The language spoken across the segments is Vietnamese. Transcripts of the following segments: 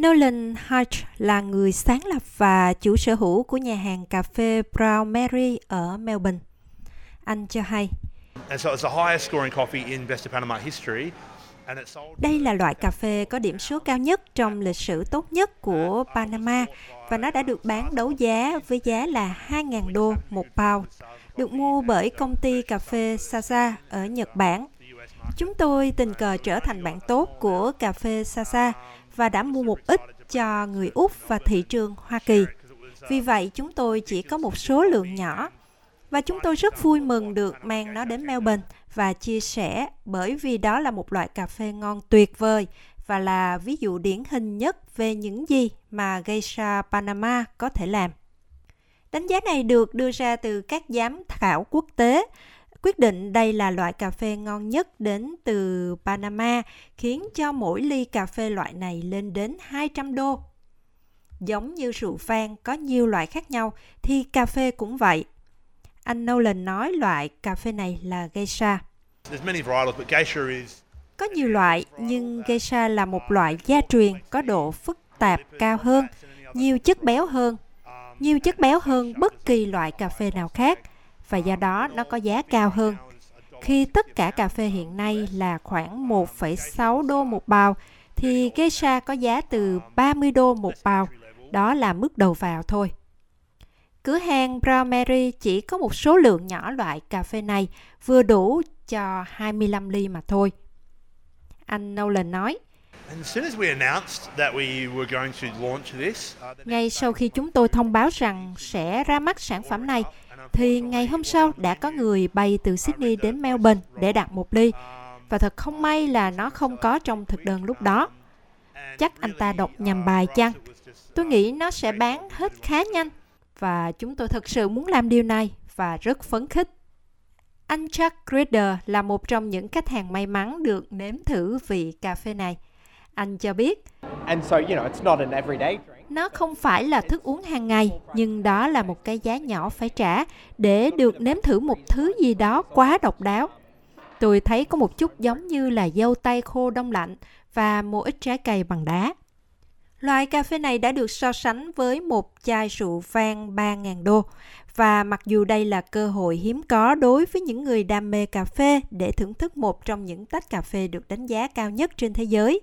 Nolan Hart là người sáng lập và chủ sở hữu của nhà hàng cà phê Brown Mary ở Melbourne. Anh cho hay, đây là loại cà phê có điểm số cao nhất trong lịch sử tốt nhất của Panama và nó đã được bán đấu giá với giá là 2.000 đô một bao, được mua bởi công ty cà phê Sasa ở Nhật Bản. Chúng tôi tình cờ trở thành bạn tốt của cà phê Sasa và đã mua một ít cho người Úc và thị trường Hoa Kỳ. Vì vậy, chúng tôi chỉ có một số lượng nhỏ và chúng tôi rất vui mừng được mang nó đến Melbourne và chia sẻ bởi vì đó là một loại cà phê ngon tuyệt vời và là ví dụ điển hình nhất về những gì mà Geisha Panama có thể làm. Đánh giá này được đưa ra từ các giám khảo quốc tế quyết định đây là loại cà phê ngon nhất đến từ Panama, khiến cho mỗi ly cà phê loại này lên đến 200 đô. Giống như rượu vang có nhiều loại khác nhau, thì cà phê cũng vậy. Anh Nolan nói loại cà phê này là geisha. Có nhiều loại, nhưng geisha là một loại gia truyền có độ phức tạp cao hơn, nhiều chất béo hơn, nhiều chất béo hơn bất kỳ loại cà phê nào khác – và do đó nó có giá cao hơn. Khi tất cả cà phê hiện nay là khoảng 1,6 đô một bao, thì geisha có giá từ 30 đô một bao. Đó là mức đầu vào thôi. Cửa hàng Brown Mary chỉ có một số lượng nhỏ loại cà phê này, vừa đủ cho 25 ly mà thôi. Anh Nolan nói, ngay sau khi chúng tôi thông báo rằng sẽ ra mắt sản phẩm này, thì ngày hôm sau đã có người bay từ Sydney đến Melbourne để đặt một ly. Và thật không may là nó không có trong thực đơn lúc đó. Chắc anh ta đọc nhầm bài chăng? Tôi nghĩ nó sẽ bán hết khá nhanh. Và chúng tôi thật sự muốn làm điều này và rất phấn khích. Anh Chuck Grider là một trong những khách hàng may mắn được nếm thử vị cà phê này. Anh cho biết, nó không phải là thức uống hàng ngày, nhưng đó là một cái giá nhỏ phải trả để được nếm thử một thứ gì đó quá độc đáo. Tôi thấy có một chút giống như là dâu tây khô đông lạnh và một ít trái cây bằng đá. Loại cà phê này đã được so sánh với một chai rượu vang 3.000 đô và mặc dù đây là cơ hội hiếm có đối với những người đam mê cà phê để thưởng thức một trong những tách cà phê được đánh giá cao nhất trên thế giới,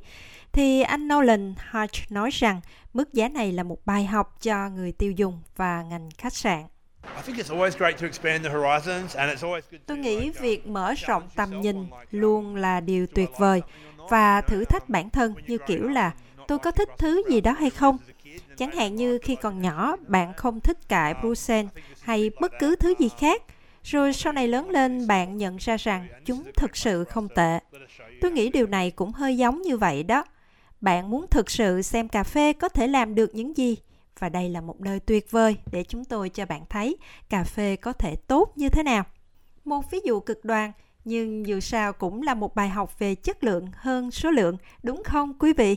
thì anh Nolan Hodge nói rằng mức giá này là một bài học cho người tiêu dùng và ngành khách sạn. Tôi nghĩ việc mở rộng tầm nhìn luôn là điều tuyệt vời và thử thách bản thân như kiểu là tôi có thích thứ gì đó hay không. Chẳng hạn như khi còn nhỏ bạn không thích cải Bruxelles hay bất cứ thứ gì khác, rồi sau này lớn lên bạn nhận ra rằng chúng thực sự không tệ. Tôi nghĩ điều này cũng hơi giống như vậy đó. Bạn muốn thực sự xem cà phê có thể làm được những gì? Và đây là một nơi tuyệt vời để chúng tôi cho bạn thấy cà phê có thể tốt như thế nào. Một ví dụ cực đoan, nhưng dù sao cũng là một bài học về chất lượng hơn số lượng, đúng không quý vị?